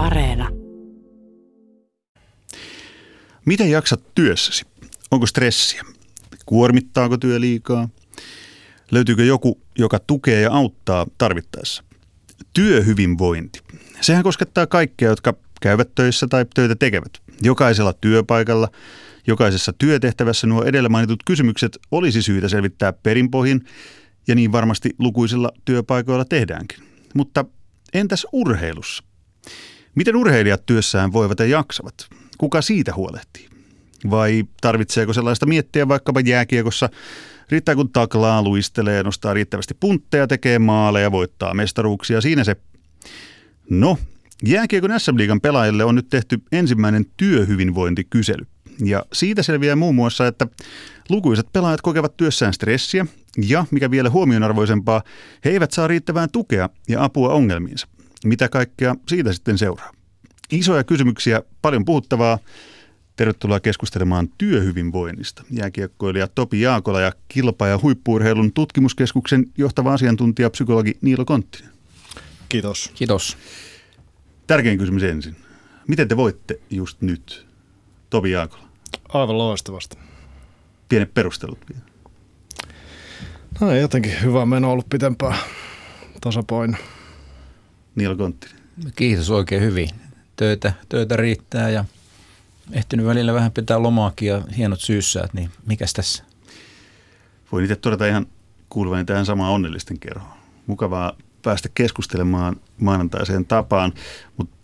Areena. Miten jaksat työssäsi? Onko stressiä? Kuormittaako työ liikaa? Löytyykö joku, joka tukee ja auttaa tarvittaessa? Työhyvinvointi. Sehän koskettaa kaikkia, jotka käyvät töissä tai töitä tekevät. Jokaisella työpaikalla, jokaisessa työtehtävässä nuo edellä mainitut kysymykset olisi syytä selvittää perinpohjin, ja niin varmasti lukuisilla työpaikoilla tehdäänkin. Mutta entäs urheilussa? Miten urheilijat työssään voivat ja jaksavat? Kuka siitä huolehtii? Vai tarvitseeko sellaista miettiä vaikkapa jääkiekossa? Riittää kun taklaa, luistelee, nostaa riittävästi puntteja, tekee maaleja, voittaa mestaruuksia. Siinä se. No, jääkiekon SM-liigan pelaajille on nyt tehty ensimmäinen työhyvinvointikysely. Ja siitä selviää muun muassa, että lukuisat pelaajat kokevat työssään stressiä ja, mikä vielä huomionarvoisempaa, he eivät saa riittävää tukea ja apua ongelmiinsa. Mitä kaikkea siitä sitten seuraa? Isoja kysymyksiä, paljon puhuttavaa. Tervetuloa keskustelemaan työhyvinvoinnista. Jääkiekkoilija Topi Jaakola ja kilpa- ja huippuurheilun tutkimuskeskuksen johtava asiantuntija psykologi Niilo Konttinen. Kiitos. Kiitos. Tärkein kysymys ensin. Miten te voitte just nyt, Topi Jaakola? Aivan loistavasti. Pienet perustelut vielä. No jotenkin hyvä meno ollut pitempään. Tasapaino. Niilo Konttinen. Kiitos oikein hyvin. Töitä, töitä riittää ja ehtinyt välillä vähän pitää lomaakin ja hienot syyssäät, niin mikäs tässä? Voin itse todeta ihan kuuluvani tähän samaan onnellisten kerhoon. Mukavaa päästä keskustelemaan maanantaiseen tapaan, mutta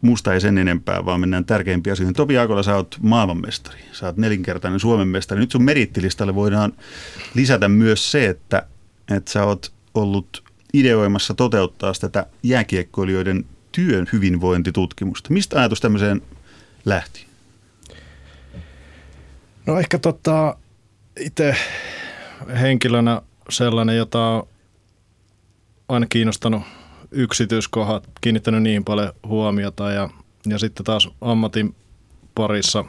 musta ei sen enempää, vaan mennään tärkeimpiin asioihin. Topi Aakola, sä oot maailmanmestari, sä oot nelinkertainen Suomen mestari. Nyt sun merittilistalle voidaan lisätä myös se, että, että sä oot ollut ideoimassa toteuttaa tätä jääkiekkoilijoiden työn hyvinvointitutkimusta. Mistä ajatus tämmöiseen lähti? No ehkä tota, itse henkilönä sellainen, jota on aina kiinnostanut yksityiskohdat, kiinnittänyt niihin paljon huomiota ja, ja sitten taas ammatin parissa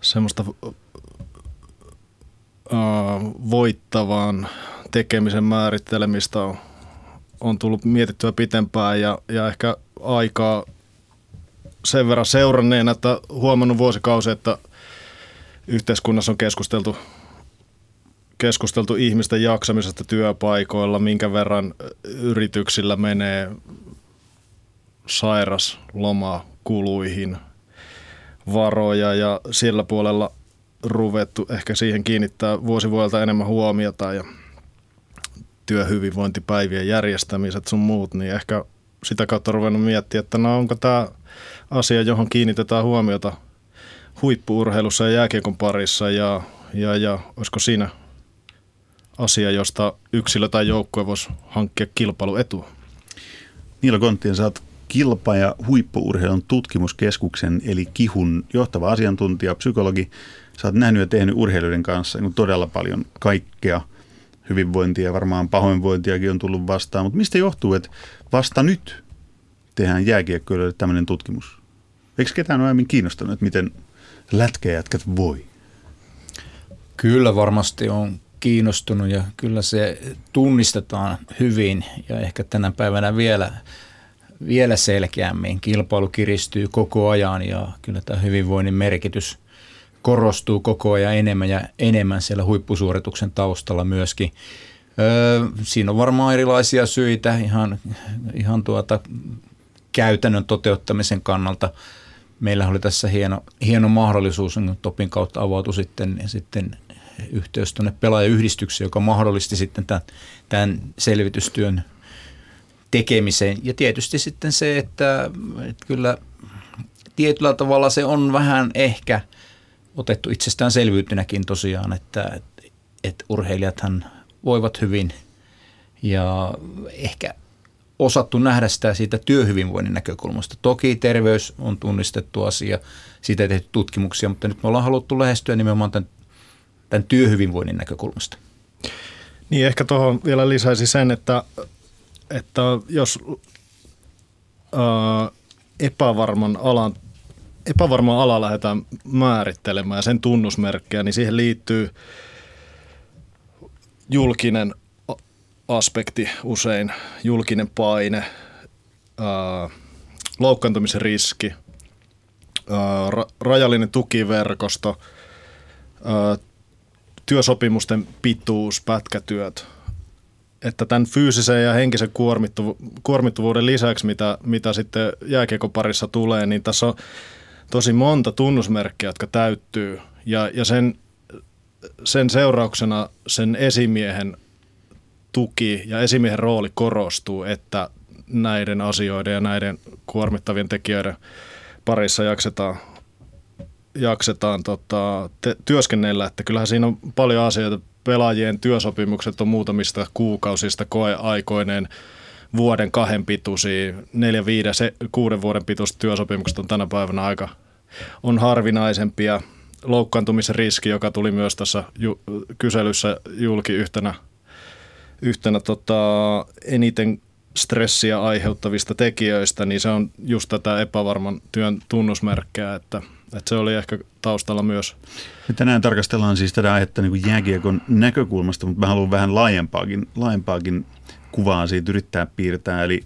semmoista uh, voittavaan tekemisen määrittelemistä on, on tullut mietittyä pitempään ja, ja ehkä aikaa sen verran seuranneena, että huomannut vuosikausi, että yhteiskunnassa on keskusteltu, keskusteltu ihmisten jaksamisesta työpaikoilla, minkä verran yrityksillä menee sairas loma kuluihin varoja ja sillä puolella ruvettu ehkä siihen kiinnittää vuosi vuodelta enemmän huomiota ja työhyvinvointipäivien järjestämiset sun muut, niin ehkä sitä kautta ruvennut miettiä, että no onko tämä asia, johon kiinnitetään huomiota huippuurheilussa ja jääkiekon parissa ja, ja, ja olisiko siinä asia, josta yksilö tai joukkue voisi hankkia kilpailuetua? Niilo Konttien, sä oot kilpa- ja huippuurheilun tutkimuskeskuksen eli KIHUN johtava asiantuntija, psykologi. Sä oot nähnyt ja tehnyt urheilijoiden kanssa niin todella paljon kaikkea hyvinvointia ja varmaan pahoinvointiakin on tullut vastaan. Mutta mistä johtuu, että vasta nyt tehdään jääkiekkoilijoille tämmöinen tutkimus? Eikö ketään ole aiemmin kiinnostanut, että miten lätkäjätkät voi? Kyllä varmasti on kiinnostunut ja kyllä se tunnistetaan hyvin ja ehkä tänä päivänä vielä, vielä selkeämmin. Kilpailu kiristyy koko ajan ja kyllä tämä hyvinvoinnin merkitys korostuu koko ajan enemmän ja enemmän siellä huippusuorituksen taustalla myöskin. Öö, siinä on varmaan erilaisia syitä ihan, ihan tuota käytännön toteuttamisen kannalta. Meillä oli tässä hieno, hieno mahdollisuus, kun Topin kautta avautui sitten, sitten yhteys tuonne pelaajayhdistykseen, joka mahdollisti sitten tämän, tämän selvitystyön tekemiseen. Ja tietysti sitten se, että, että kyllä tietyllä tavalla se on vähän ehkä otettu itsestäänselvyytenäkin tosiaan, että, että, että urheilijathan voivat hyvin ja ehkä osattu nähdä sitä siitä työhyvinvoinnin näkökulmasta. Toki terveys on tunnistettu asia, siitä ei tehty tutkimuksia, mutta nyt me ollaan haluttu lähestyä nimenomaan tämän, tämän työhyvinvoinnin näkökulmasta. Niin ehkä tuohon vielä lisäisi sen, että, että jos ää, epävarman alan epävarmaa ala lähdetään määrittelemään ja sen tunnusmerkkejä, niin siihen liittyy julkinen aspekti usein, julkinen paine, ää, loukkaantumisen riski, ää, ra- rajallinen tukiverkosto, työsopimusten pituus, pätkätyöt. Että tämän fyysisen ja henkisen kuormittuvu- kuormittuvuuden lisäksi, mitä, mitä sitten jääkiekon parissa tulee, niin tässä on tosi monta tunnusmerkkiä, jotka täyttyy. Ja, ja sen, sen seurauksena sen esimiehen tuki ja esimiehen rooli korostuu, että näiden asioiden ja näiden kuormittavien tekijöiden parissa jaksetaan, jaksetaan tota, te, työskennellä. Että kyllähän siinä on paljon asioita. Pelaajien työsopimukset on muutamista kuukausista koeaikoineen vuoden kahden pituisia, neljä, viiden, se, kuuden vuoden pituiset työsopimukset on tänä päivänä aika on harvinaisempia. Loukkaantumisriski, joka tuli myös tässä ju- kyselyssä julki yhtenä, yhtenä tota, eniten stressiä aiheuttavista tekijöistä, niin se on just tätä epävarman työn tunnusmerkkejä, että, että se oli ehkä taustalla myös. Ja tänään tarkastellaan siis tätä aihetta niin jääkiekon näkökulmasta, mutta mä haluan vähän laajempaakin, laajempaakin kuvaa siitä yrittää piirtää. Eli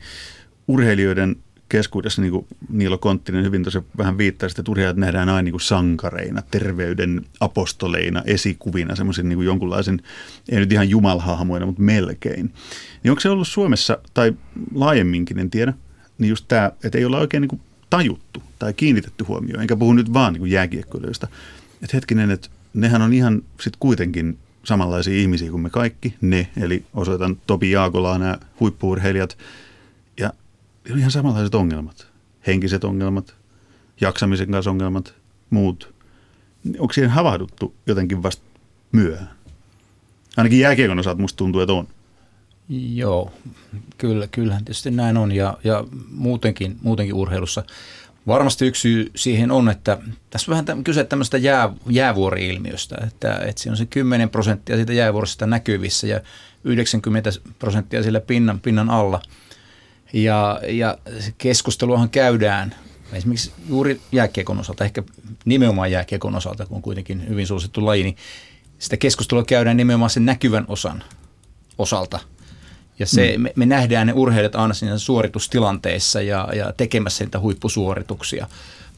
urheilijoiden keskuudessa, niin kuin Niilo Konttinen hyvin tosi vähän viittaa, että urheilijat nähdään aina niin kuin sankareina, terveyden apostoleina, esikuvina, semmoisen niin jonkunlaisen, ei nyt ihan jumalhahmoina, mutta melkein. Niin onko se ollut Suomessa, tai laajemminkin, en tiedä, niin just tämä, että ei olla oikein niin kuin tajuttu tai kiinnitetty huomioon, enkä puhu nyt vaan niin jääkiekkoilijoista, että hetkinen, että nehän on ihan sitten kuitenkin samanlaisia ihmisiä kuin me kaikki, ne, eli osoitan Topi Jaakolaa, nämä huippuurheilijat, ja on ihan samanlaiset ongelmat. Henkiset ongelmat, jaksamisen kanssa ongelmat, muut. Onko siihen havahduttu jotenkin vasta myöhään? Ainakin jääkiekon osalta musta tuntuu, että on. Joo, kyllä, kyllähän tietysti näin on ja, ja muutenkin, muutenkin urheilussa. Varmasti yksi syy siihen on, että tässä on vähän kyse tämmöistä jää, jäävuori-ilmiöstä, että, että siinä on se 10 prosenttia siitä jäävuorista näkyvissä ja 90 prosenttia sillä pinnan, pinnan alla. Ja, ja keskusteluahan käydään esimerkiksi juuri jääkiekon osalta, ehkä nimenomaan jääkiekon osalta, kun on kuitenkin hyvin suosittu laji, niin sitä keskustelua käydään nimenomaan sen näkyvän osan osalta – ja se, mm. me, me nähdään ne urheilijat aina siinä suoritustilanteissa ja, ja tekemässä niitä huippusuorituksia.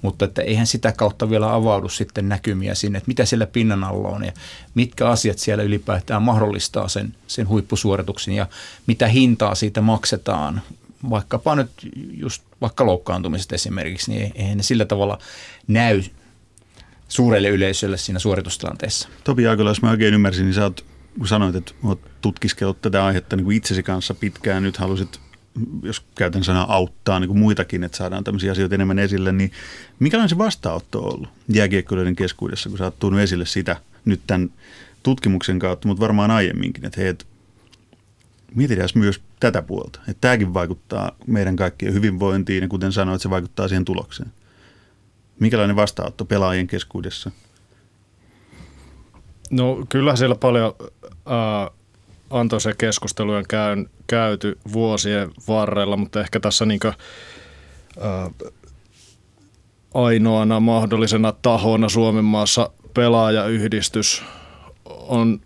Mutta että eihän sitä kautta vielä avaudu sitten näkymiä sinne, että mitä siellä pinnan alla on ja mitkä asiat siellä ylipäätään mahdollistaa sen, sen huippusuorituksen ja mitä hintaa siitä maksetaan. Vaikkapa nyt just vaikka loukkaantumisesta esimerkiksi, niin eihän ne sillä tavalla näy suurelle yleisölle siinä suoritustilanteessa. Topi Jaakola, jos mä oikein ymmärsin, niin sä oot kun sanoit, että olet tutkiskellut tätä aihetta niin kuin itsesi kanssa pitkään, nyt halusit, jos käytän sanaa auttaa niin kuin muitakin, että saadaan tämmöisiä asioita enemmän esille, niin minkälainen se vastaanotto on ollut jääkiekkoilijoiden keskuudessa, kun sä oot tuonut esille sitä nyt tämän tutkimuksen kautta, mutta varmaan aiemminkin, että hei, et mietitään myös tätä puolta, että tämäkin vaikuttaa meidän kaikkien hyvinvointiin ja kuten sanoit, se vaikuttaa siihen tulokseen. Minkälainen vastaanotto pelaajien keskuudessa – No kyllä siellä paljon äh, antoisia keskusteluja käyn, käyty vuosien varrella, mutta ehkä tässä niin kuin, äh, ainoana mahdollisena tahona Suomen maassa pelaajayhdistys on,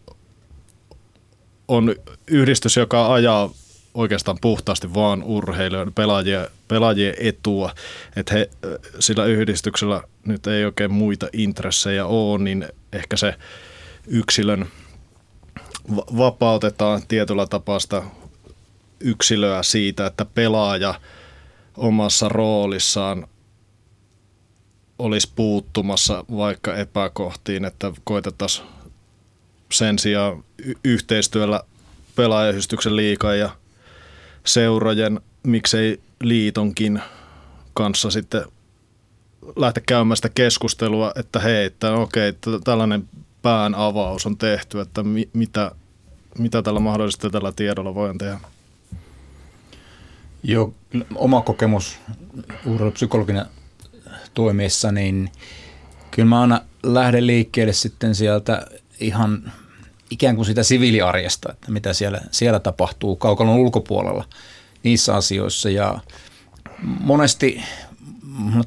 on yhdistys, joka ajaa oikeastaan puhtaasti vaan urheilijoiden, pelaajien, pelaajien etua. Että he, sillä yhdistyksellä nyt ei oikein muita intressejä ole, niin ehkä se yksilön vapautetaan tietyllä tapaa sitä yksilöä siitä, että pelaaja omassa roolissaan olisi puuttumassa vaikka epäkohtiin, että koitettaisiin sen sijaan yhteistyöllä pelaajayhdistyksen liikan ja seurojen, miksei liitonkin kanssa sitten lähteä käymään sitä keskustelua, että hei, että okei, tällainen pään avaus on tehty, että mi, mitä, mitä tällä mahdollisesti tällä tiedolla voidaan tehdä? Joo, oma kokemus urheilupsykologina toimiessa, niin kyllä mä aina lähden liikkeelle sitten sieltä ihan ikään kuin sitä siviiliarjesta, että mitä siellä, siellä tapahtuu kaukalon ulkopuolella niissä asioissa. Ja monesti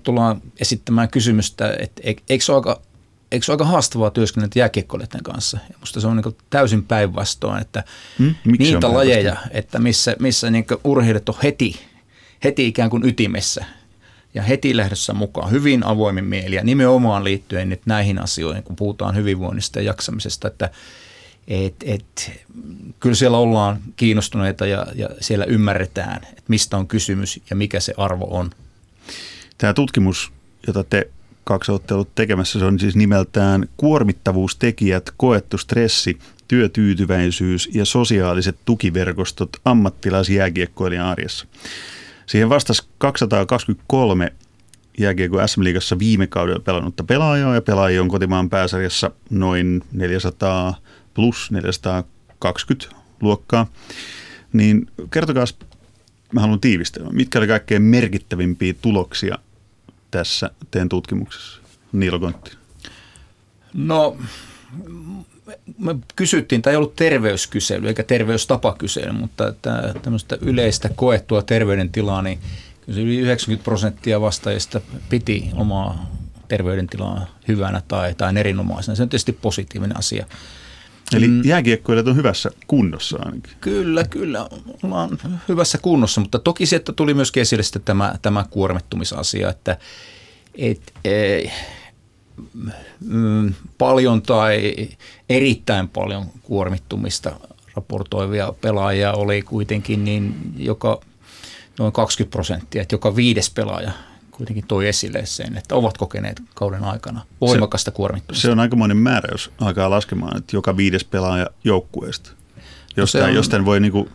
tullaan esittämään kysymystä, että eikö se ole aika eikö se ole aika haastavaa työskennellä jääkiekkoilijoiden kanssa? Ja musta se on niin täysin päinvastoin, että hmm? niitä lajeja, että missä, missä niin urheilijat on heti, heti ikään kuin ytimessä ja heti lähdössä mukaan hyvin avoimin mieli ja nimenomaan liittyen nyt näihin asioihin, kun puhutaan hyvinvoinnista ja jaksamisesta, että et, et, kyllä siellä ollaan kiinnostuneita ja, ja siellä ymmärretään, että mistä on kysymys ja mikä se arvo on. Tämä tutkimus, jota te kaksi olette ollut tekemässä, se on siis nimeltään kuormittavuustekijät, koettu stressi, työtyytyväisyys ja sosiaaliset tukiverkostot ammattilaisjääkiekkoilijan arjessa. Siihen vastasi 223 jääkiekko SM-liigassa viime kaudella pelannutta pelaajaa ja pelaajia on kotimaan pääsarjassa noin 400 plus 420 luokkaa. Niin kertokaa, mä haluan tiivistää, mitkä oli kaikkein merkittävimpiä tuloksia tässä teidän tutkimuksessa? Niilo Kontti. No me kysyttiin, tai ei ollut terveyskysely eikä terveystapakysely, mutta tämmöistä yleistä koettua terveydentilaa, niin yli 90 prosenttia vastaajista piti omaa terveydentilaa hyvänä tai, tai erinomaisena. Se on tietysti positiivinen asia. Eli mm. jääkiekkoilijat on hyvässä kunnossa ainakin. Kyllä, kyllä. Ollaan hyvässä kunnossa, mutta toki sieltä tuli myös esille sitten tämä, tämä kuormittumisasia, että et, e, mm, paljon tai erittäin paljon kuormittumista raportoivia pelaajia oli kuitenkin niin joka noin 20 prosenttia, että joka viides pelaaja kuitenkin toi esille sen, että ovat kokeneet kauden aikana voimakasta se, kuormittumista. Se on aikamoinen määrä, jos alkaa laskemaan, että joka viides pelaaja joukkueesta. Jos, no on... jos tämän voi niinku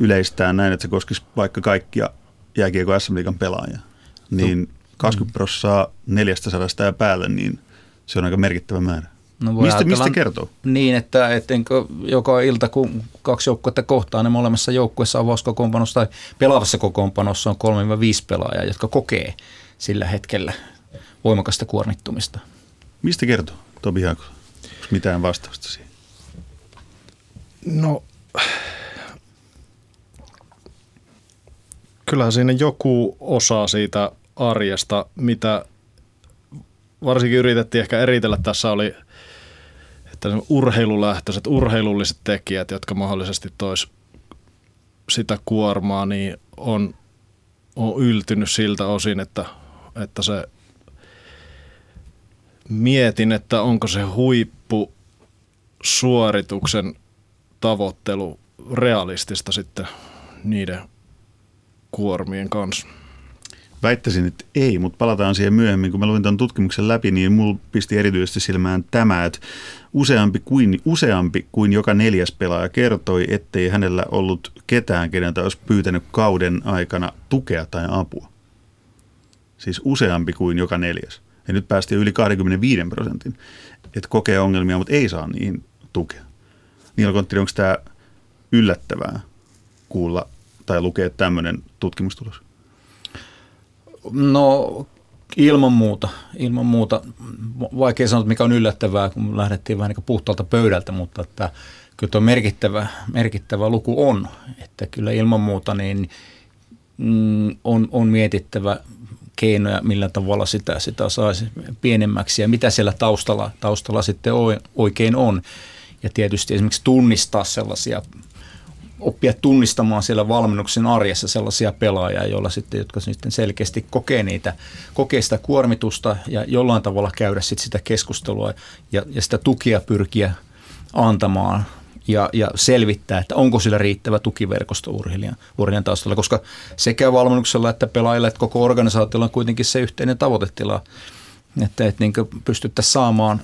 yleistää näin, että se koskisi vaikka kaikkia jääkiekko SM Liigan pelaajia, niin 20 prosenttia 400 ja päälle, niin se on aika merkittävä määrä. No mistä, mistä kertoo? Niin, että, että joka ilta, kun kaksi joukkuetta kohtaa, ne molemmissa joukkueissa avauskokoonpanossa tai pelaavassa kokoonpanossa on 3-5 pelaajaa, jotka kokee sillä hetkellä voimakasta kuormittumista. Mistä kertoo, Tobi Haako? Mitään vastausta siihen? No, kyllähän siinä joku osa siitä arjesta, mitä varsinkin yritettiin ehkä eritellä tässä oli – että urheilulähtöiset, urheilulliset tekijät, jotka mahdollisesti tois sitä kuormaa, niin on, on yltynyt siltä osin, että, että se mietin, että onko se huippu suorituksen tavoittelu realistista sitten niiden kuormien kanssa. Väittäisin, että ei, mutta palataan siihen myöhemmin. Kun mä luin tämän tutkimuksen läpi, niin mulla pisti erityisesti silmään tämä, että useampi kuin, useampi kuin joka neljäs pelaaja kertoi, ettei hänellä ollut ketään, keneltä olisi pyytänyt kauden aikana tukea tai apua. Siis useampi kuin joka neljäs. Ja nyt päästiin yli 25 prosentin, että kokee ongelmia, mutta ei saa niihin tukea. Niillä Konttiri, onko tämä yllättävää kuulla tai lukea tämmöinen tutkimustulos? No ilman muuta, ilman muuta. Vaikea sanoa, mikä on yllättävää, kun lähdettiin vähän niin puhtaalta pöydältä, mutta että kyllä tuo merkittävä, merkittävä luku on. Että kyllä ilman muuta niin mm, on, on mietittävä keinoja, millä tavalla sitä, sitä saisi pienemmäksi ja mitä siellä taustalla, taustalla sitten oikein on. Ja tietysti esimerkiksi tunnistaa sellaisia oppia tunnistamaan siellä valmennuksen arjessa sellaisia pelaajia, joilla sitten, jotka sitten selkeästi kokee, niitä, kokee sitä kuormitusta ja jollain tavalla käydä sitten sitä keskustelua ja, ja sitä tukia pyrkiä antamaan ja, ja selvittää, että onko sillä riittävä tukiverkosto urheilijan, urheilijan taustalla, koska sekä valmennuksella että pelaajilla että koko organisaatiolla on kuitenkin se yhteinen tavoitetila, että, että niin pystyttäisiin saamaan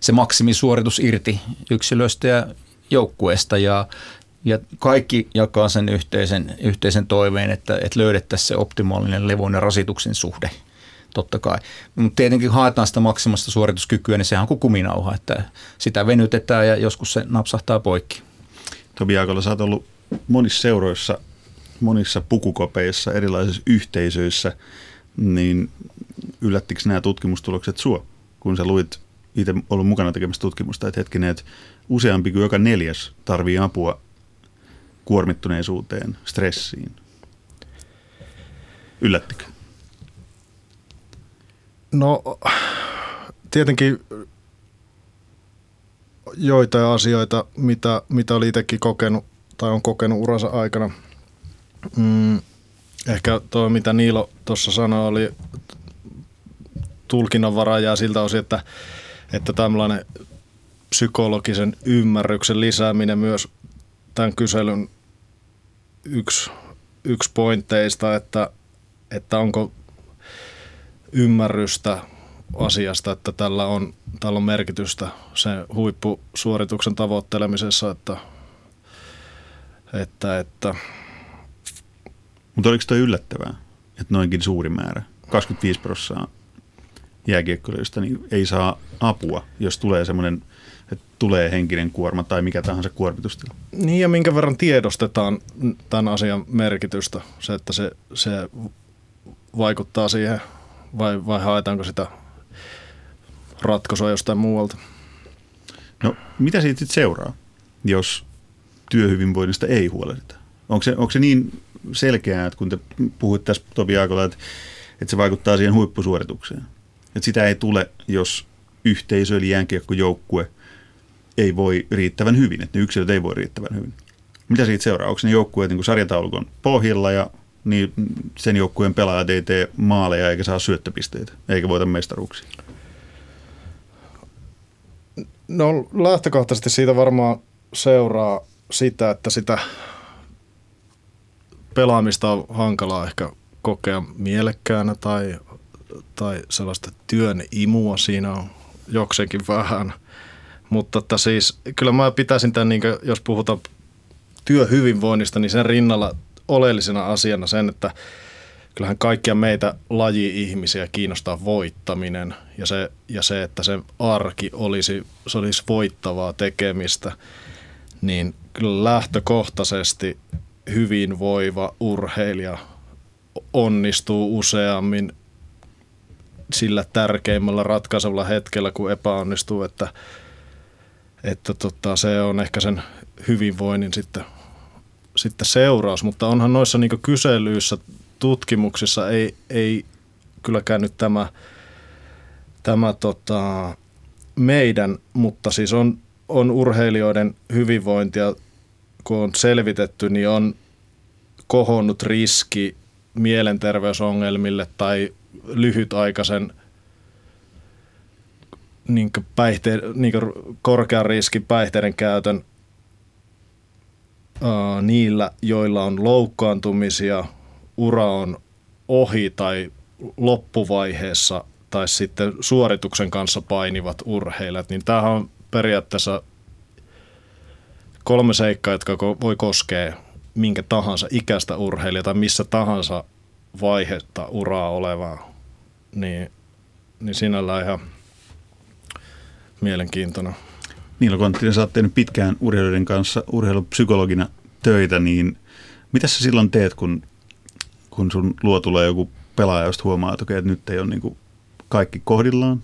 se maksimisuoritus irti yksilöistä ja joukkueesta ja, ja kaikki jakaa sen yhteisen, yhteisen toiveen, että, että löydettäisiin se optimaalinen levon ja rasituksen suhde. Totta kai. Mutta tietenkin haetaan sitä maksimasta suorituskykyä, niin sehän on kuin kuminauha, että sitä venytetään ja joskus se napsahtaa poikki. Tobi Jaakola, sä oot ollut monissa seuroissa, monissa pukukopeissa, erilaisissa yhteisöissä, niin yllättikö nämä tutkimustulokset sua, kun sä luit itse ollut mukana tekemässä tutkimusta, että hetkinen, että useampi kuin joka neljäs tarvii apua kuormittuneisuuteen, stressiin? Yllättikö? No tietenkin joitain asioita, mitä, mitä oli itsekin kokenut tai on kokenut uransa aikana. Mm, Ehkä tuo, mitä Niilo tuossa sanoi, oli tulkinnanvaraa jää siltä osin, että, että tämmöinen psykologisen ymmärryksen lisääminen myös tämän kyselyn yksi, yksi pointteista, että, että onko ymmärrystä asiasta, että tällä on, tällä on merkitystä sen huippusuorituksen tavoittelemisessa, että, että, että. Mutta oliko toi yllättävää, että noinkin suuri määrä, 25 prosenttia jääkiekkoilijoista, niin ei saa apua, jos tulee semmoinen, että tulee henkinen kuorma tai mikä tahansa kuormitustila. Niin ja minkä verran tiedostetaan tämän asian merkitystä, se, että se, se vaikuttaa siihen vai, vai haetaanko sitä ratkaisua jostain muualta? No, mitä siitä sitten seuraa, jos työhyvinvoinnista ei huolehdita? Onko se, onko se niin selkeää, että kun te puhuit tässä Topi Aakola, että, että se vaikuttaa siihen huippusuoritukseen? Että sitä ei tule, jos yhteisö eli jäänkiekkojoukkue ei voi riittävän hyvin, että ne yksilöt ei voi riittävän hyvin. Mitä siitä seuraa? Onko ne joukkueet niin sarjataulukon pohjalla ja niin sen joukkueen pelaajat ei tee maaleja eikä saa syöttöpisteitä, eikä voita mestaruuksia? No lähtökohtaisesti siitä varmaan seuraa sitä, että sitä pelaamista on hankalaa ehkä kokea mielekkäänä tai, tai sellaista työn imua siinä on jokseenkin vähän. Mutta että siis kyllä mä pitäisin tämän, niin kuin, jos puhutaan työhyvinvoinnista, niin sen rinnalla oleellisena asiana sen, että kyllähän kaikkia meitä laji-ihmisiä kiinnostaa voittaminen. Ja se, ja se, että se arki olisi, se olisi voittavaa tekemistä, niin kyllä lähtökohtaisesti hyvinvoiva urheilija onnistuu useammin sillä tärkeimmällä ratkaisevalla hetkellä, kun epäonnistuu, että, että tota, se on ehkä sen hyvinvoinnin sitten, sitten seuraus, mutta onhan noissa niin kyselyissä tutkimuksissa ei, ei kylläkään nyt tämä, tämä tota, meidän, mutta siis on, on urheilijoiden hyvinvointia, kun on selvitetty, niin on kohonnut riski mielenterveysongelmille tai lyhytaikaisen niin päihte, niin korkean riskin päihteiden käytön ää, niillä, joilla on loukkaantumisia – ura on ohi tai loppuvaiheessa tai sitten suorituksen kanssa painivat urheilijat, niin tämähän on periaatteessa kolme seikkaa, jotka voi koskea minkä tahansa ikäistä urheilijaa tai missä tahansa vaihetta uraa olevaa, niin, niin sinällään ihan mielenkiintoinen. Niilo Konttinen, sä oot tehnyt pitkään urheilijoiden kanssa urheilupsykologina töitä, niin mitä sä silloin teet, kun kun sun luo tulee joku pelaaja, josta huomaa, että, okei, että nyt ei ole niin kaikki kohdillaan,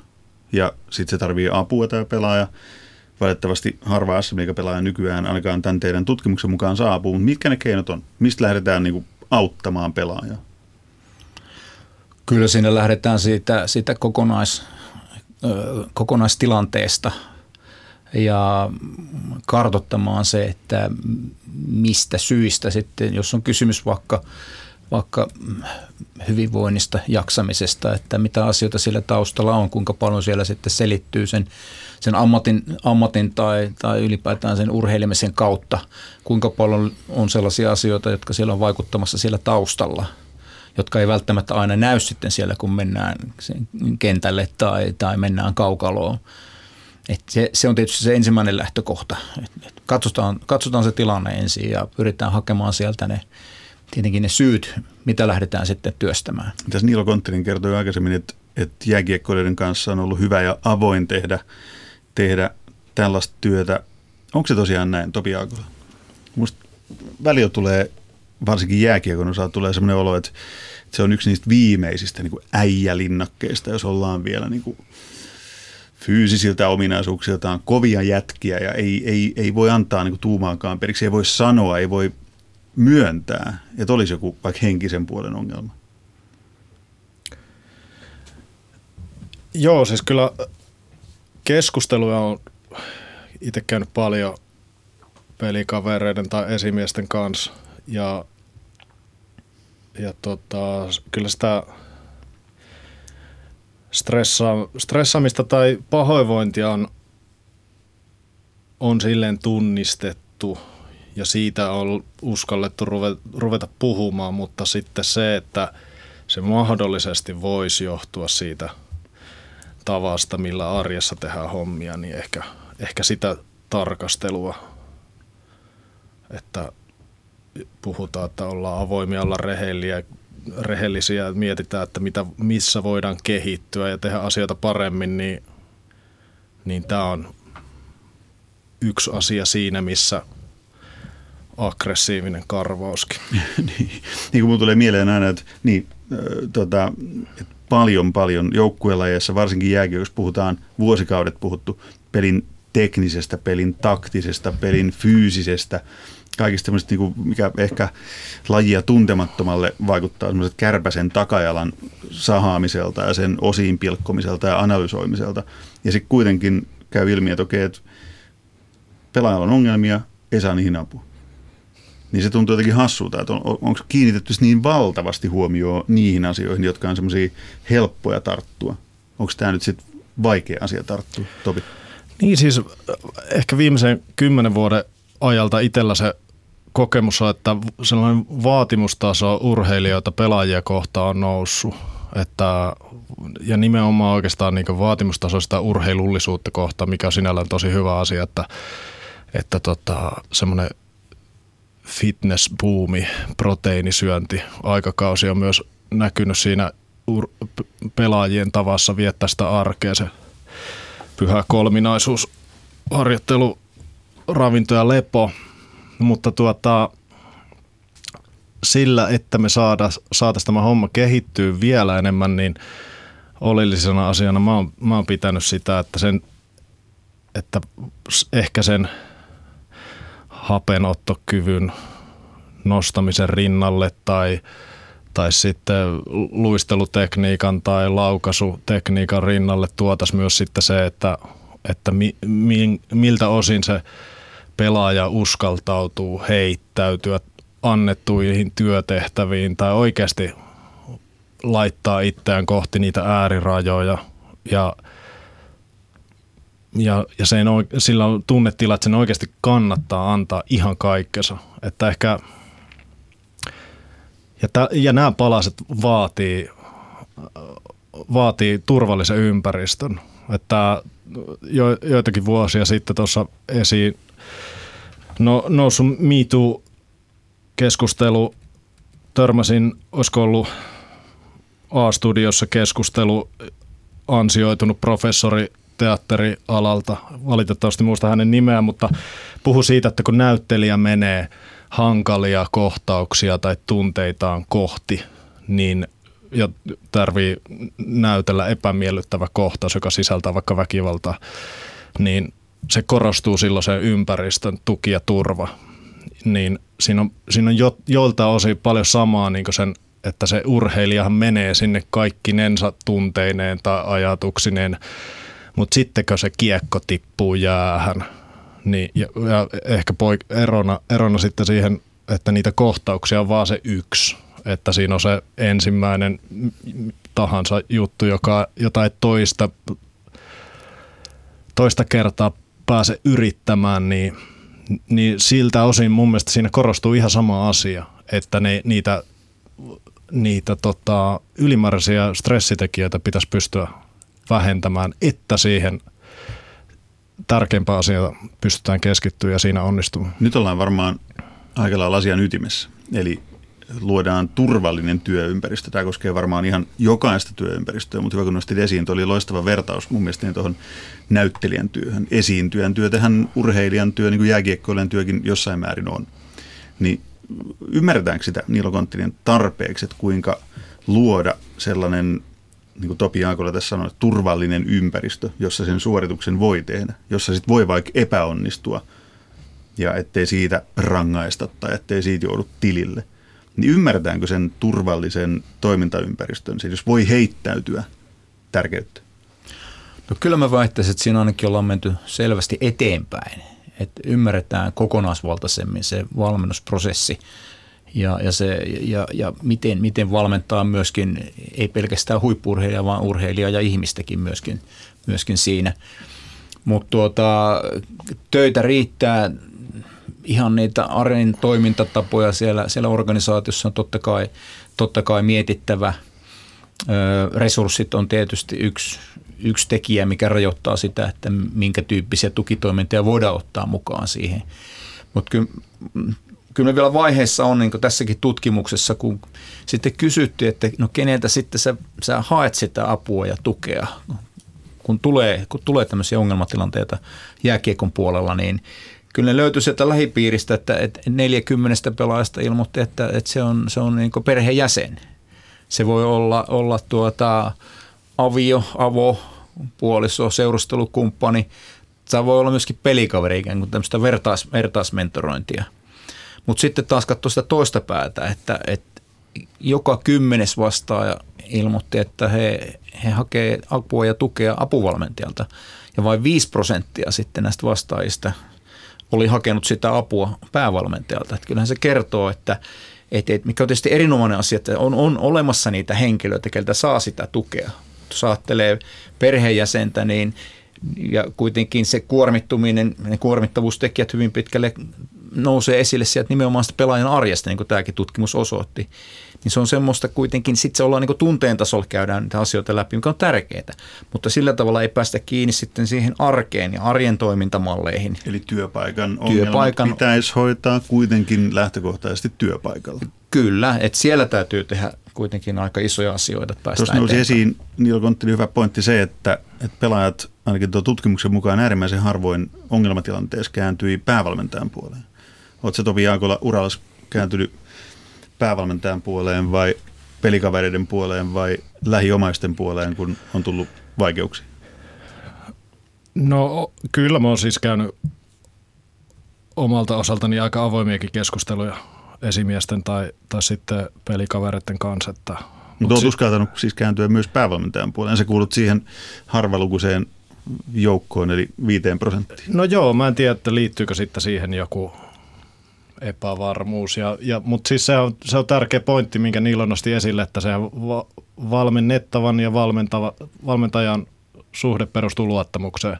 ja sitten se tarvii apua tämä pelaaja. Valitettavasti harva SM pelaaja nykyään ainakaan tämän teidän tutkimuksen mukaan saapuu, mutta mitkä ne keinot on? Mistä lähdetään niin auttamaan pelaajaa? Kyllä siinä lähdetään siitä, siitä kokonais, kokonaistilanteesta ja kartottamaan se, että mistä syistä sitten, jos on kysymys vaikka vaikka hyvinvoinnista, jaksamisesta, että mitä asioita siellä taustalla on, kuinka paljon siellä sitten selittyy sen, sen ammatin, ammatin tai, tai ylipäätään sen urheilemisen kautta, kuinka paljon on sellaisia asioita, jotka siellä on vaikuttamassa siellä taustalla, jotka ei välttämättä aina näy sitten siellä, kun mennään kentälle tai, tai mennään kaukaloon. Et se, se on tietysti se ensimmäinen lähtökohta. Et, et katsotaan, katsotaan se tilanne ensin ja pyritään hakemaan sieltä ne – tietenkin ne syyt, mitä lähdetään sitten työstämään. Tässä Niilo Konttinen kertoi aikaisemmin, että, että jääkiekkoilijoiden kanssa on ollut hyvä ja avoin tehdä, tehdä tällaista työtä. Onko se tosiaan näin, Topi Aakola? Musta välillä tulee, varsinkin jääkiekon osalta, tulee sellainen olo, että se on yksi niistä viimeisistä niin kuin äijälinnakkeista, jos ollaan vielä niin kuin fyysisiltä ominaisuuksiltaan kovia jätkiä ja ei, ei, ei voi antaa niin kuin tuumaankaan periksi, ei voi sanoa, ei voi myöntää, että olisi joku vaikka henkisen puolen ongelma? Joo, siis kyllä keskusteluja on itse käynyt paljon pelikavereiden tai esimiesten kanssa ja, ja tota, kyllä sitä stressa, stressaamista tai pahoinvointia on, on silleen tunnistettu ja siitä on uskallettu ruveta, ruveta puhumaan, mutta sitten se, että se mahdollisesti voisi johtua siitä tavasta, millä arjessa tehdään hommia, niin ehkä, ehkä sitä tarkastelua, että puhutaan, että ollaan avoimia, ollaan rehellisiä, rehellisiä mietitään, että mitä, missä voidaan kehittyä ja tehdä asioita paremmin, niin, niin tämä on yksi asia siinä, missä aggressiivinen karvauskin. niin, niin kuin tulee mieleen aina, että, niin, äh, tota, että paljon paljon joukkuelajeissa, varsinkin jääkiekossa puhutaan, vuosikaudet puhuttu pelin teknisestä, pelin taktisesta, pelin fyysisestä, kaikista tämmöistä, niin kuin, mikä ehkä lajia tuntemattomalle vaikuttaa semmoiset kärpäsen takajalan sahaamiselta ja sen osiin pilkkomiselta ja analysoimiselta. Ja sitten kuitenkin käy ilmi, että okei, että pelaajalla on ongelmia, ei saa niihin apua. Niin se tuntuu jotenkin hassulta, että on, onko kiinnitetty niin valtavasti huomioon niihin asioihin, jotka on semmoisia helppoja tarttua. Onko tämä nyt sitten vaikea asia tarttua, Topi? Niin siis ehkä viimeisen kymmenen vuoden ajalta itsellä se kokemus on, että sellainen vaatimustaso urheilijoita pelaajia kohtaan on noussut. Että, ja nimenomaan oikeastaan niin vaatimustasoista urheilullisuutta kohtaan, mikä on sinällään tosi hyvä asia, että, että tota, semmoinen fitness-buumi, proteiinisyönti, aikakausi on myös näkynyt siinä ur- pelaajien tavassa viettää sitä arkea, se pyhä kolminaisuus, harjoittelu, ravinto ja lepo – mutta tuota, sillä, että me saataisiin tämä homma kehittyä vielä enemmän, niin oleellisena asiana mä oon, mä oon pitänyt sitä, että, sen, että ehkä sen hapenottokyvyn nostamisen rinnalle tai, tai sitten luistelutekniikan tai laukaisutekniikan rinnalle tuotaisiin myös sitten se, että, että mi, mi, miltä osin se – pelaaja uskaltautuu heittäytyä annettuihin työtehtäviin tai oikeasti laittaa itseään kohti niitä äärirajoja ja, ja, ja sen, sillä on tunnetila, että sen oikeasti kannattaa antaa ihan kaikkensa. Että ehkä, ja, tä, ja nämä palaset vaatii, vaatii turvallisen ympäristön. Että jo, joitakin vuosia sitten tuossa esiin No noussut MeToo-keskustelu, törmäsin, olisiko ollut A-studiossa keskustelu ansioitunut professori teatterialalta, valitettavasti muista hänen nimeä, mutta puhu siitä, että kun näyttelijä menee hankalia kohtauksia tai tunteitaan kohti, niin ja tarvii näytellä epämiellyttävä kohtaus, joka sisältää vaikka väkivaltaa, niin se korostuu silloin se ympäristön tuki ja turva. Niin siinä on, siinä on jo, jolta osin paljon samaa niin sen, että se urheilijahan menee sinne nensa tunteineen tai ajatuksineen, mutta sittenkö se kiekko tippuu jäähän, niin, ja, ja ehkä poik- erona, erona sitten siihen, että niitä kohtauksia on vaan se yksi, että siinä on se ensimmäinen tahansa juttu, joka, jota ei toista, toista kertaa pääse yrittämään, niin, niin siltä osin mun mielestä siinä korostuu ihan sama asia, että ne, niitä, niitä tota, ylimääräisiä stressitekijöitä pitäisi pystyä vähentämään, että siihen tärkeimpään asiaan pystytään keskittyä ja siinä onnistumaan. Nyt ollaan varmaan aika lailla asian ytimessä. Eli luodaan turvallinen työympäristö. Tämä koskee varmaan ihan jokaista työympäristöä, mutta hyvä kun nostit esiin, tuo oli loistava vertaus mun mielestä tuohon näyttelijän työhön, esiintyjän työ, tähän urheilijan työ, niin kuin työkin jossain määrin on. Niin ymmärretäänkö sitä Niilo Konttinen tarpeeksi, että kuinka luoda sellainen, niin kuin Topi Jaakola tässä sanoi, turvallinen ympäristö, jossa sen suorituksen voi tehdä, jossa sitten voi vaikka epäonnistua ja ettei siitä rangaista tai ettei siitä joudu tilille – niin ymmärretäänkö sen turvallisen toimintaympäristön, siis jos voi heittäytyä tärkeyttä? No kyllä mä väittäisin, että siinä ainakin ollaan menty selvästi eteenpäin, että ymmärretään kokonaisvaltaisemmin se valmennusprosessi ja, ja, se, ja, ja miten, miten valmentaa myöskin, ei pelkästään huippurheilijaa, vaan urheilijaa ja ihmistäkin myöskin, myöskin siinä. Mutta tuota, töitä riittää ihan niitä arjen toimintatapoja siellä, siellä organisaatiossa on totta kai, totta kai mietittävä. resurssit on tietysti yksi, yksi tekijä, mikä rajoittaa sitä, että minkä tyyppisiä tukitoimintoja voidaan ottaa mukaan siihen. Mutta kyllä, kyllä vielä vaiheessa on niin tässäkin tutkimuksessa, kun sitten kysyttiin, että no keneltä sitten sä, sä haet sitä apua ja tukea, kun tulee, kun tulee tämmöisiä ongelmatilanteita jääkiekon puolella, niin kyllä ne löytyy sieltä lähipiiristä, että, että 40 pelaajasta ilmoitti, että, että se on, se on niin perhejäsen. Se voi olla, olla tuota, avio, avo, puoliso, seurustelukumppani. Se voi olla myöskin pelikaveri, ikään kuin tämmöistä vertais, vertaismentorointia. Mutta sitten taas katsoa sitä toista päätä, että, että joka kymmenes vastaaja ilmoitti, että he, he hakee apua ja tukea apuvalmentajalta. Ja vain 5 prosenttia sitten näistä vastaajista oli hakenut sitä apua päävalmentajalta. Että kyllähän se kertoo, että, että, mikä on tietysti erinomainen asia, että on, on olemassa niitä henkilöitä, keltä saa sitä tukea. Jos ajattelee perheenjäsentä, niin ja kuitenkin se kuormittuminen, ne kuormittavuustekijät hyvin pitkälle nousee esille sieltä nimenomaan sitä pelaajan arjesta, niin kuin tämäkin tutkimus osoitti. Niin se on semmoista kuitenkin, sitten se ollaan niin kuin tunteen tasolla käydään niitä asioita läpi, mikä on tärkeää. Mutta sillä tavalla ei päästä kiinni sitten siihen arkeen ja arjen toimintamalleihin. Eli työpaikan, työpaikan pitäisi hoitaa kuitenkin lähtökohtaisesti työpaikalla. Kyllä, että siellä täytyy tehdä kuitenkin aika isoja asioita Tuossa nousi esiin, Niilo Konttili, hyvä pointti se, että, että pelaajat ainakin tuo tutkimuksen mukaan äärimmäisen harvoin ongelmatilanteessa kääntyi päävalmentajan puoleen. Oletko Topi Jaakola urallas kääntynyt päävalmentajan puoleen vai pelikavereiden puoleen vai lähiomaisten puoleen, kun on tullut vaikeuksia? No kyllä mä oon siis käynyt omalta osaltani aika avoimiakin keskusteluja esimiesten tai, tai sitten pelikavereiden kanssa. Että, mutta olet si- uskaltanut siis kääntyä myös päävalmentajan puoleen. Se kuulut siihen harvalukuiseen joukkoon, eli viiteen prosenttiin. No joo, mä en tiedä, että liittyykö sitten siihen joku epävarmuus. Ja, ja, mutta siis se on, se on tärkeä pointti, minkä Niilo nosti esille, että se va, valmennettavan ja valmentava, valmentajan suhde perustuu luottamukseen.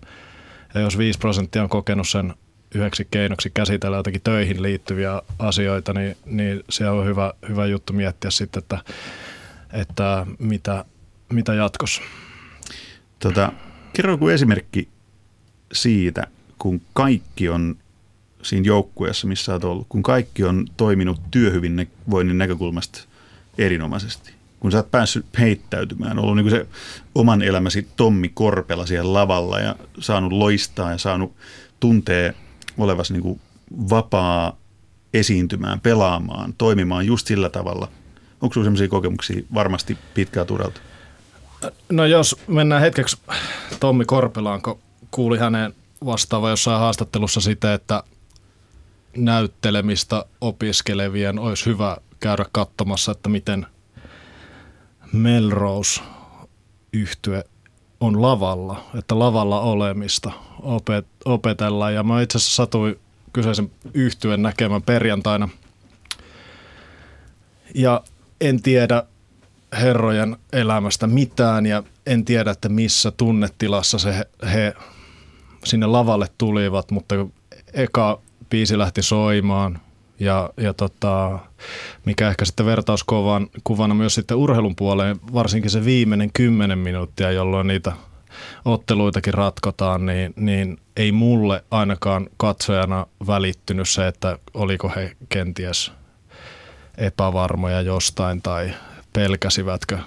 Ja jos 5 prosenttia on kokenut sen yhdeksi keinoksi käsitellä jotakin töihin liittyviä asioita, niin, niin se on hyvä, hyvä juttu miettiä sitten, että, että mitä, mitä jatkossa. Tota, kerro joku esimerkki siitä, kun kaikki on siinä joukkueessa, missä olet ollut, kun kaikki on toiminut työhyvinvoinnin näkökulmasta erinomaisesti, kun sä oot päässyt heittäytymään, ollut niin se oman elämäsi Tommi Korpela siellä lavalla ja saanut loistaa ja saanut tuntea olevasi niin vapaa esiintymään, pelaamaan, toimimaan just sillä tavalla. Onko sinulla sellaisia kokemuksia varmasti pitkää turalta? No jos mennään hetkeksi Tommi Korpelaan, kun kuuli hänen vastaava jossain haastattelussa sitä, että näyttelemistä opiskelevien olisi hyvä käydä katsomassa, että miten Melrose yhtye on lavalla, että lavalla olemista opet- opetellaan. Ja mä itse asiassa satuin kyseisen yhtyen näkemään perjantaina. Ja en tiedä herrojen elämästä mitään ja en tiedä, että missä tunnetilassa se he, he sinne lavalle tulivat, mutta eka biisi lähti soimaan ja, ja tota, mikä ehkä sitten vertauskuvana kuvana myös sitten urheilun puoleen, varsinkin se viimeinen kymmenen minuuttia, jolloin niitä otteluitakin ratkotaan, niin, niin ei mulle ainakaan katsojana välittynyt se, että oliko he kenties epävarmoja jostain tai pelkäsivätkö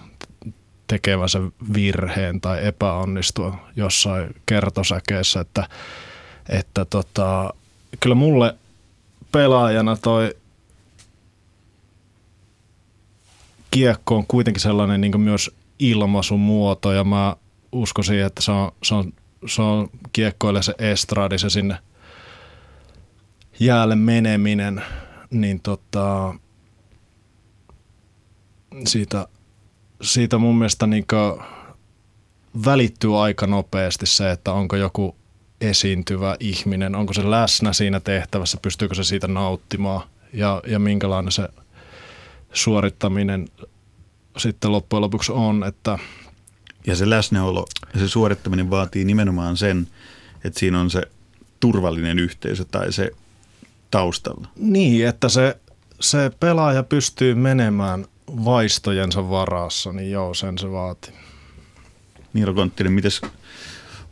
tekevänsä virheen tai epäonnistua jossain kertosäkeessä, että, että tota, kyllä mulle pelaajana toi kiekko on kuitenkin sellainen niin myös ilmaisumuoto ja mä uskon siihen, että se on, se on, se on kiekkoille se estradi, se sinne jäälle meneminen, niin tota, siitä, siitä mun mielestä niin välittyy aika nopeasti se, että onko joku esiintyvä ihminen, onko se läsnä siinä tehtävässä, pystyykö se siitä nauttimaan ja, ja minkälainen se suorittaminen sitten loppujen lopuksi on. Että ja se läsnäolo ja se suorittaminen vaatii nimenomaan sen, että siinä on se turvallinen yhteisö tai se taustalla. Niin, että se, se pelaaja pystyy menemään vaistojensa varassa, niin joo, sen se vaatii. Niilo Konttinen, miten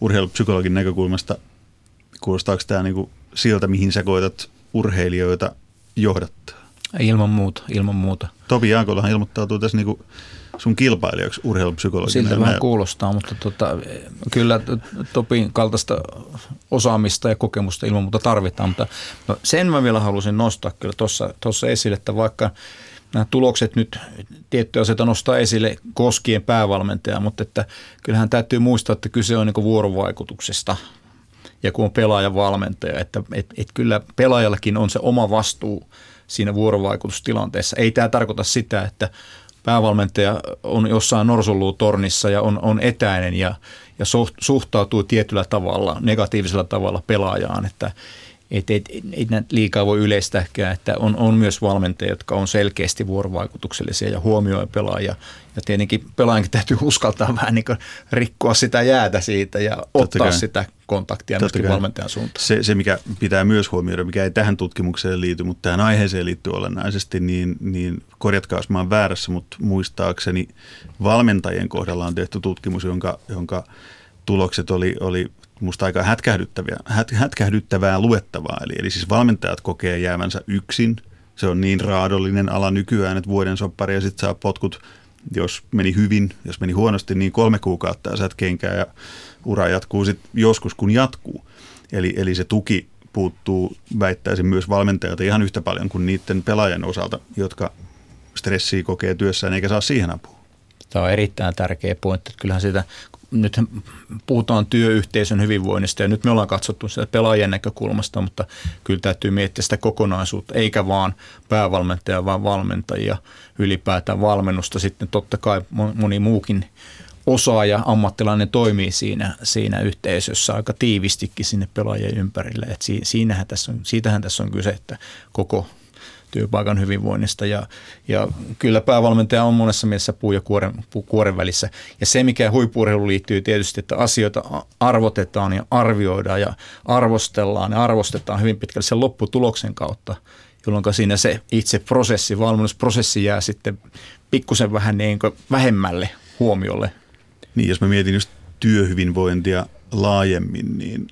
urheilupsykologin näkökulmasta kuulostaako tämä niinku siltä, mihin sä koetat urheilijoita johdattaa? Ilman muuta, ilman muuta. Topi Jaakolahan ilmoittautuu tässä niinku sun kilpailijaksi urheilupsykologina. Siltä vähän kuulostaa, mutta tota, kyllä Topin kaltaista osaamista ja kokemusta ilman muuta tarvitaan. Mutta no sen mä vielä halusin nostaa kyllä tuossa esille, että vaikka nämä tulokset nyt tiettyjä asioita nostaa esille koskien päävalmentajaa, mutta että kyllähän täytyy muistaa, että kyse on niin vuorovaikutuksesta ja kun on pelaajan valmentaja, että et, et kyllä pelaajallakin on se oma vastuu siinä vuorovaikutustilanteessa. Ei tämä tarkoita sitä, että päävalmentaja on jossain tornissa ja on, on etäinen ja, ja suhtautuu tietyllä tavalla, negatiivisella tavalla pelaajaan, että et, et, et, ei näitä liikaa voi yleistääkään, että on, on myös valmentajia, jotka on selkeästi vuorovaikutuksellisia ja huomioi pelaajia. Ja tietenkin pelaajankin täytyy uskaltaa vähän niin rikkoa sitä jäätä siitä ja Totta ottaa kai. sitä kontaktia Totta myöskin valmentajan suuntaan. Se, se, mikä pitää myös huomioida, mikä ei tähän tutkimukseen liity, mutta tähän aiheeseen liittyy olennaisesti, niin, niin korjatkaa, jos mä olen väärässä, mutta muistaakseni valmentajien kohdalla on tehty tutkimus, jonka, jonka tulokset oli, oli musta aika hätkähdyttävää, hät, hätkähdyttävää luettavaa. Eli, eli siis valmentajat kokee jäävänsä yksin. Se on niin raadollinen ala nykyään, että vuoden soppari ja sitten saa potkut, jos meni hyvin, jos meni huonosti, niin kolme kuukautta ja saat kenkää ja ura jatkuu sitten joskus, kun jatkuu. Eli, eli se tuki puuttuu, väittäisin myös valmentajalta ihan yhtä paljon kuin niiden pelaajien osalta, jotka stressiä kokee työssään eikä saa siihen apua. Tämä on erittäin tärkeä pointti. Kyllähän sitä, nyt puhutaan työyhteisön hyvinvoinnista ja nyt me ollaan katsottu sitä pelaajien näkökulmasta, mutta kyllä täytyy miettiä sitä kokonaisuutta, eikä vaan päävalmentajia, vaan valmentajia, ylipäätään valmennusta. Sitten totta kai moni muukin osaaja, ammattilainen toimii siinä, siinä yhteisössä aika tiivistikin sinne pelaajien ympärille. Et siinähän tässä on, siitähän tässä on kyse, että koko työpaikan hyvinvoinnista. Ja, ja kyllä päävalmentaja on monessa mielessä puu ja kuoren, puu, kuoren välissä. Ja se, mikä huippuurheiluun liittyy tietysti, että asioita arvotetaan ja arvioidaan ja arvostellaan ja arvostetaan hyvin pitkälle sen lopputuloksen kautta, jolloin siinä se itse prosessi, valmennusprosessi jää sitten pikkusen vähän niin vähemmälle huomiolle. Niin, jos mä mietin just työhyvinvointia laajemmin, niin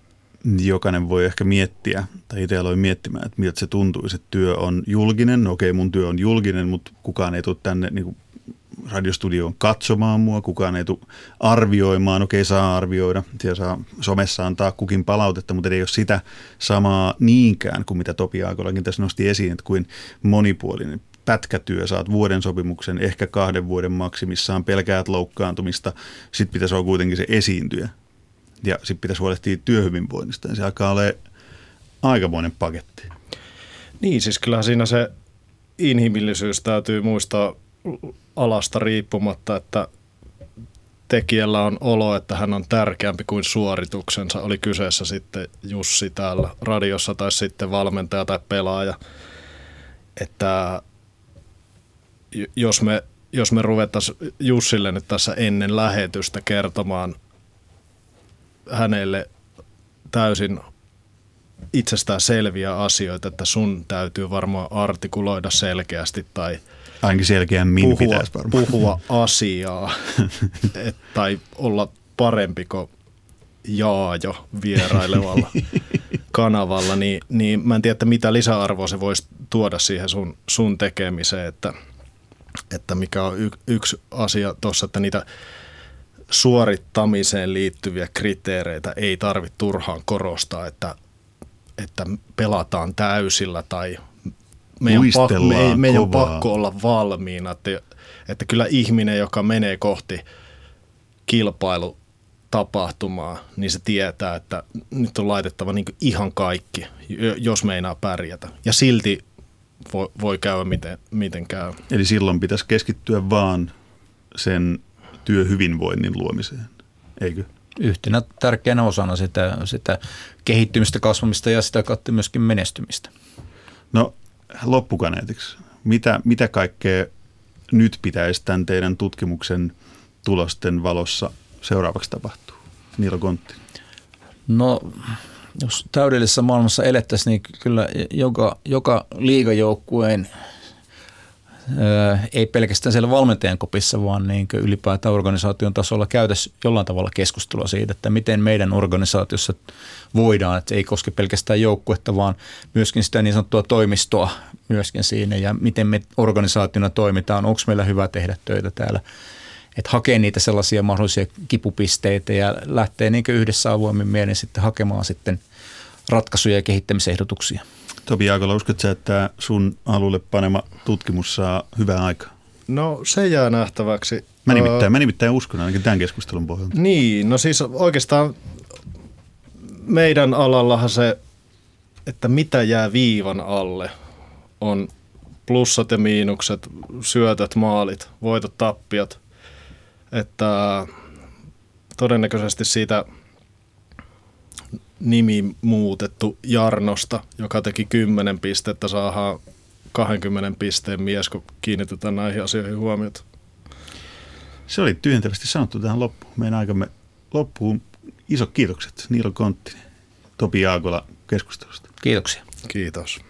jokainen voi ehkä miettiä, tai itse aloin miettimään, että miltä se tuntuu, että työ on julkinen. No okei, mun työ on julkinen, mutta kukaan ei tule tänne niin kuin radiostudioon katsomaan mua, kukaan ei tule arvioimaan, okei saa arvioida, siellä saa somessa antaa kukin palautetta, mutta ei ole sitä samaa niinkään kuin mitä Topi Aakolakin tässä nosti esiin, että kuin monipuolinen pätkätyö, saat vuoden sopimuksen, ehkä kahden vuoden maksimissaan, pelkäät loukkaantumista, sitten pitäisi olla kuitenkin se esiintyjä ja sitten pitäisi huolehtia työhyvinvoinnista, niin se alkaa olla aikamoinen paketti. Niin, siis kyllä siinä se inhimillisyys täytyy muistaa alasta riippumatta, että tekijällä on olo, että hän on tärkeämpi kuin suorituksensa. Oli kyseessä sitten Jussi täällä radiossa tai sitten valmentaja tai pelaaja. Että jos me, jos me ruvettaisiin Jussille nyt tässä ennen lähetystä kertomaan hänelle täysin itsestään selviä asioita, että sun täytyy varmaan artikuloida selkeästi tai Ainakin selkeämmin puhua, pitäisi varmaan. puhua asiaa et, tai olla parempi kuin Jaajo vierailevalla kanavalla, niin, niin mä en tiedä, että mitä lisäarvoa se voisi tuoda siihen sun, sun tekemiseen, että, että mikä on y, yksi asia tuossa, että niitä suorittamiseen liittyviä kriteereitä ei tarvitse turhaan korostaa, että, että pelataan täysillä tai meidän, pakko, me, meidän on pakko olla valmiina. Että, että kyllä ihminen, joka menee kohti kilpailutapahtumaa, niin se tietää, että nyt on laitettava niin ihan kaikki, jos meinaa pärjätä. Ja silti voi, voi käydä miten, miten käy. Eli silloin pitäisi keskittyä vaan sen työhyvinvoinnin luomiseen, eikö? Yhtenä tärkeänä osana sitä, sitä kehittymistä, kasvamista ja sitä kautta myöskin menestymistä. No loppukaneetiksi. Mitä, mitä kaikkea nyt pitäisi tämän teidän tutkimuksen tulosten valossa seuraavaksi tapahtuu? Niilo Kontti. No, jos täydellisessä maailmassa elettäisiin, niin kyllä joka, joka liigajoukkueen ei pelkästään siellä valmentajan kopissa, vaan niin ylipäätään organisaation tasolla käytäisiin jollain tavalla keskustelua siitä, että miten meidän organisaatiossa voidaan, että ei koske pelkästään joukkuetta, vaan myöskin sitä niin sanottua toimistoa myöskin siinä ja miten me organisaationa toimitaan, onko meillä hyvä tehdä töitä täällä, että hakee niitä sellaisia mahdollisia kipupisteitä ja lähtee niin yhdessä avoimin mielin sitten hakemaan sitten ratkaisuja ja kehittämisehdotuksia. Topi Jaakola, uskotko että sun alulle panema tutkimus saa hyvää aikaa? No se jää nähtäväksi. Mä nimittäin, mä nimittäin uskon ainakin tämän keskustelun pohjalta. Niin, no siis oikeastaan meidän alallahan se, että mitä jää viivan alle, on plussat ja miinukset, syötöt, maalit, voitot, tappiot. Että todennäköisesti siitä nimi muutettu Jarnosta, joka teki 10 pistettä, saadaan 20 pisteen mies, kun kiinnitetään näihin asioihin huomiota. Se oli tyhjentävästi sanottu tähän loppuun. Meidän aikamme loppuun. Iso kiitokset Niilo Konttinen, Topi Jaakola keskustelusta. Kiitoksia. Kiitos.